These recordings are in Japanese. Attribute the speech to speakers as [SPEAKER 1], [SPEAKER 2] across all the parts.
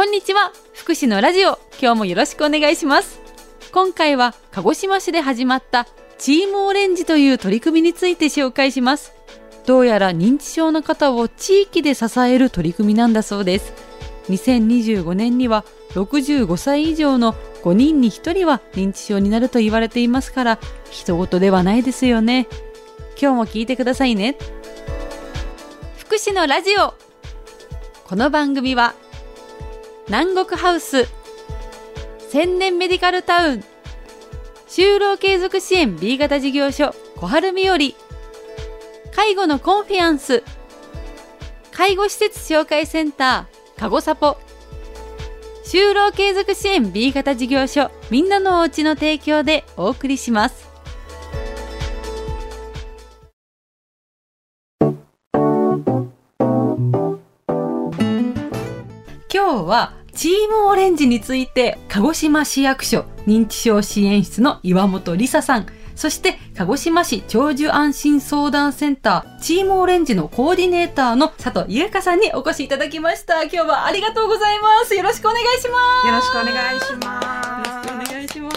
[SPEAKER 1] こんにちは。福祉のラジオ。今日もよろしくお願いします。今回は鹿児島市で始まったチームオレンジという取り組みについて紹介します。どうやら認知症の方を地域で支える取り組みなんだそうです。2025年には65歳以上の5人に1人は認知症になると言われていますから人事ではないですよね。今日も聞いてくださいね。福祉のラジオ。この番組は南国ハウス。千年メディカルタウン。就労継続支援 B 型事業所。小春日和。介護のコンフィアンス。介護施設紹介センター。かごさぽ就労継続支援 B 型事業所。みんなのおうちの提供でお送りします。今日はチームオレンジについて鹿児島市役所認知症支援室の岩本梨沙さん。そして鹿児島市長寿安心相談センターチームオレンジのコーディネーターの佐藤優香さんにお越しいただきました。今日はありがとうございます。よろしくお願いします。
[SPEAKER 2] よろしくお願いします。
[SPEAKER 1] よろしくお願いしま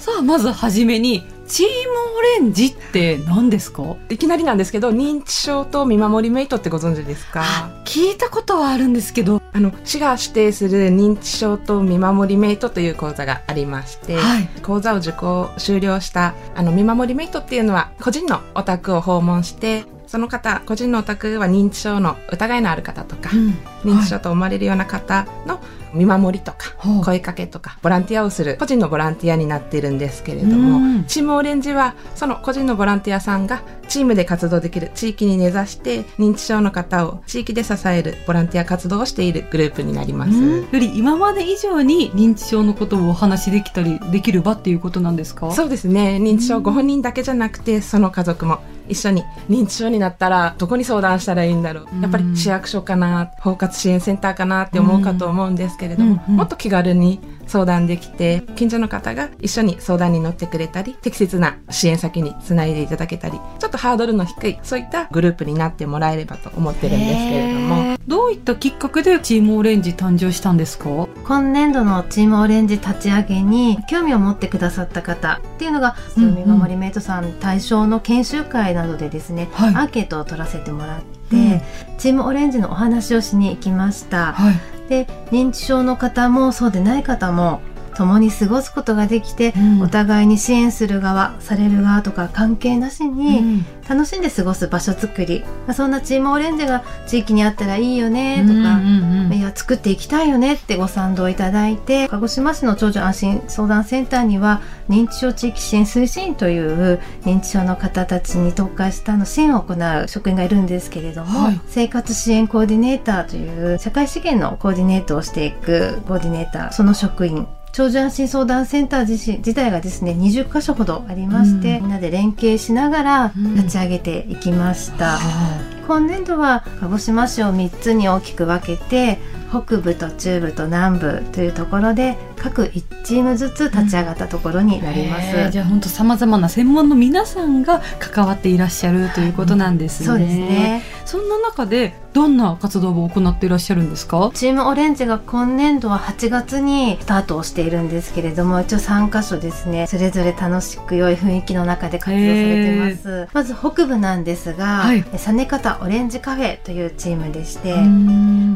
[SPEAKER 1] す。さあまずはじめにチームオレンジって何ですか？
[SPEAKER 2] いきなりなんですけど認知症と見守りメイトってご存知ですか？
[SPEAKER 1] 聞いたことはあるんですけど。
[SPEAKER 2] あの市が指定する認知症と見守りメイトという講座がありまして、はい、講座を受講終了したあの見守りメイトっていうのは個人のお宅を訪問してその方個人のお宅は認知症の疑いのある方とか、うん、認知症と思われるような方の見守りとか、声かけとか、ボランティアをする個人のボランティアになっているんですけれども、チームオレンジは、その個人のボランティアさんがチームで活動できる地域に根ざして、認知症の方を地域で支えるボランティア活動をしているグループになります。よ
[SPEAKER 1] り今まで以上に認知症のことをお話しできたりできる場っていうことなんですか？
[SPEAKER 2] そうですね。認知症ご本人だけじゃなくて、その家族も一緒に認知症になったらどこに相談したらいいんだろう。やっぱり市役所かな、包括支援センターかなって思うかと思うんですけれども、うんうん、もっと気軽に相談できて、近所の方が一緒に相談に乗ってくれたり、適切な支援先につないでいただけたり、ちょっとハードルの低い、そういったグループになってもらえればと思ってるんですけれども。
[SPEAKER 1] どういったきっかけでチームオレンジ誕生したんですか？
[SPEAKER 3] 今年度のチームオレンジ立ち上げに興味を持ってくださった方っていうのが、うんうん、見守りメイトさん対象の研修会などでですね、はい、アンケートを取らせてもらって、うん、チームオレンジのお話をしに行きました。はいで認知症の方もそうでない方も共に過ごすことができて、うん、お互いに支援する側される側とか関係なしに楽しんで過ごす場所づくり、まあ、そんなチームオレンジが地域にあったらいいよねとか、うんうん。うん、いや作っていきたいよねってご賛同いただいて鹿児島市の長女安心相談センターには認知症地域支援推進という認知症の方たちに特化したの支援を行う職員がいるんですけれども、はい、生活支援コーディネーターという社会資源のコーディネートをしていくコーディネーターその職員長寿安心相談センター自身自体がですね20箇所ほどありまして、うん、みんなで連携しながら立ち上げていきました、うん、今年度は鹿児島市を3つに大きく分けて北部と中部と南部というところで各1チームずつ立ち上がったところになります、
[SPEAKER 1] うん、じゃあ本当さまざまな専門の皆さんが関わっていらっしゃるということなんですね、
[SPEAKER 3] そうですね。
[SPEAKER 1] そんな中でどんな活動を行っていらっしゃるんですか？
[SPEAKER 3] チームオレンジが今年度は8月にスタートをしているんですけれども一応3カ所ですね。それぞれ楽しく良い雰囲気の中で活動されてます。まず北部なんですが、はい、実方オレンジカフェというチームでして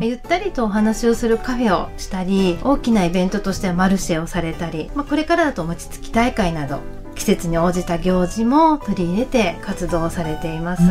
[SPEAKER 3] ゆったりとお話をするカフェをしたり大きなイベントとしてはマルシェをされたり、まあ、これからだと餅つき大会など季節に応じた行事も取り入れて活動されています。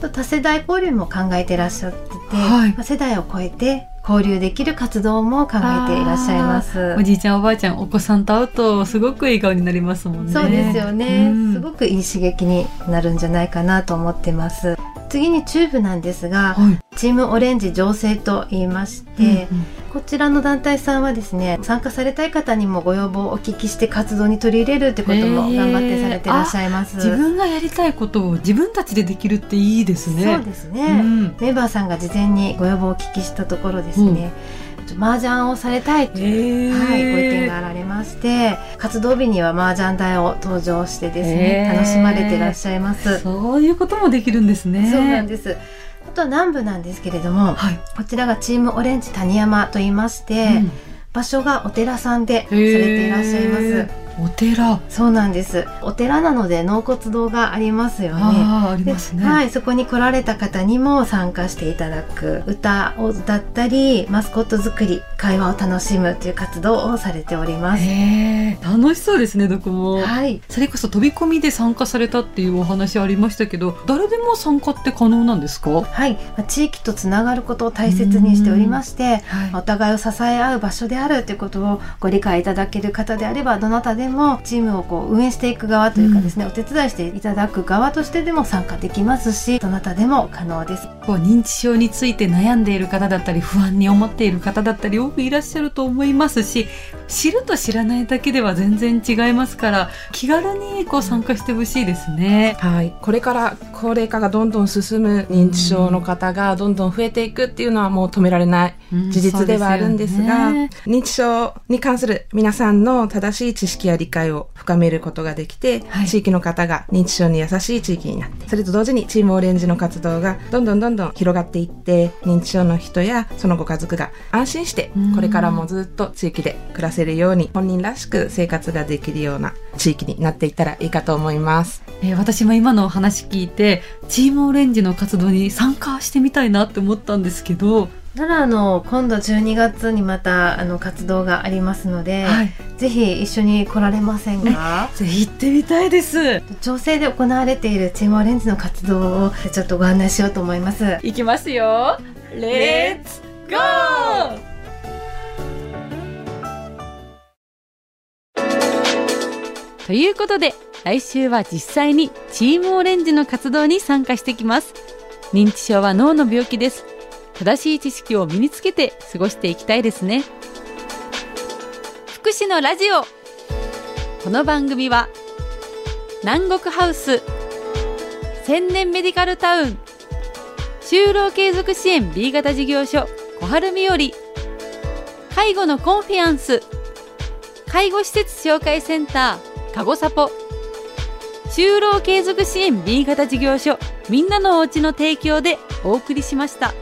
[SPEAKER 3] 多世代交流も考えていらっしゃってて、はい、世代を超えて交流できる活動も考えていらっしゃいます。
[SPEAKER 1] おじいちゃんおばあちゃんお子さんと会うとすごく笑顔になりますもんね。
[SPEAKER 3] そうですよね、うん、すごくいい刺激になるんじゃないかなと思ってます次にチューブなんですが、はい、チームオレンジ醸成と言いまして、うんうん、こちらの団体さんはですね参加されたい方にもご要望をお聞きして活動に取り入れるってことも頑張ってされていらっしゃいます。
[SPEAKER 1] 自分がやりたいことを自分たちでできるっていいですね。
[SPEAKER 3] そうですね、うん、メンバーさんが事前にご要望をお聞きしたところですね、うん麻雀をされたいという、はい、ご意見があられまして活動日には麻雀台を登場してですね楽しまれていらっしゃいます。
[SPEAKER 1] そういうこともできるんですね。
[SPEAKER 3] そうなんです。と南部なんですけれども、はい、こちらがチームオレンジ谷山と言いまして、うん、場所がお寺さんでされていらっしゃいます。
[SPEAKER 1] お寺。
[SPEAKER 3] そうなんです。お寺なので納骨堂がありますよね。
[SPEAKER 1] ありますね。
[SPEAKER 3] はいそこに来られた方にも参加していただく。歌を歌ったりマスコット作り会話を楽しむという活動をされております。
[SPEAKER 1] 楽しそうですねどこも。
[SPEAKER 3] はい。
[SPEAKER 1] それこそ飛び込みで参加されたっていうお話ありましたけど誰でも参加って可能なんですか？
[SPEAKER 3] はい。地域とつながることを大切にしておりまして、はい、お互いを支え合う場所であるということをご理解いただける方であればどなたでもチームをこう運営していく側というかですね、うん、お手伝いしていただく側としてでも参加できますしどなたでも可能です。
[SPEAKER 1] こう認知症について悩んでいる方だったり不安に思っている方だったり多くいらっしゃると思いますし知ると知らないだけでは全然違いますから気軽にこう参加してほしいですね、
[SPEAKER 2] はい。これから高齢化がどんどん進む認知症の方がどんどん増えていくっていうのはもう止められない事実ではあるんですが、うんね、認知症に関する皆さんの正しい知識や理解を深めることができて、はい、地域の方が認知症に優しい地域になってそれと同時にチームオレンジの活動がどんどんどんどん広がっていって認知症の人やそのご家族が安心してこれからもずっと地域で暮らせるように本人らしく生活ができるような地域になっていったらいいかと思います。
[SPEAKER 1] えー、私も今のお話聞いてチームオレンジの活動に参加してみたいなって思ったんですけど。
[SPEAKER 3] 奈良の今度12月にまたあの活動がありますので、はい、ぜひ一緒に来られませんか？
[SPEAKER 1] ぜひ行ってみたいです。
[SPEAKER 3] 調整で行われているチームオレンジの活動をちょっとご案内しようと思います。
[SPEAKER 1] 行きますよ。レッツゴーということで来週は実際にチームオレンジの活動に参加してきます。認知症は脳の病気です。正しい知識を身につけて過ごしていきたいですね。福祉のラジオ。この番組は南国ハウス千年メディカルタウン就労継続支援 B 型事業所小春日和介護のコンフィアンス介護施設紹介センターカゴサポ就労継続支援 B 型事業所みんなのおうちの提供でお送りしました。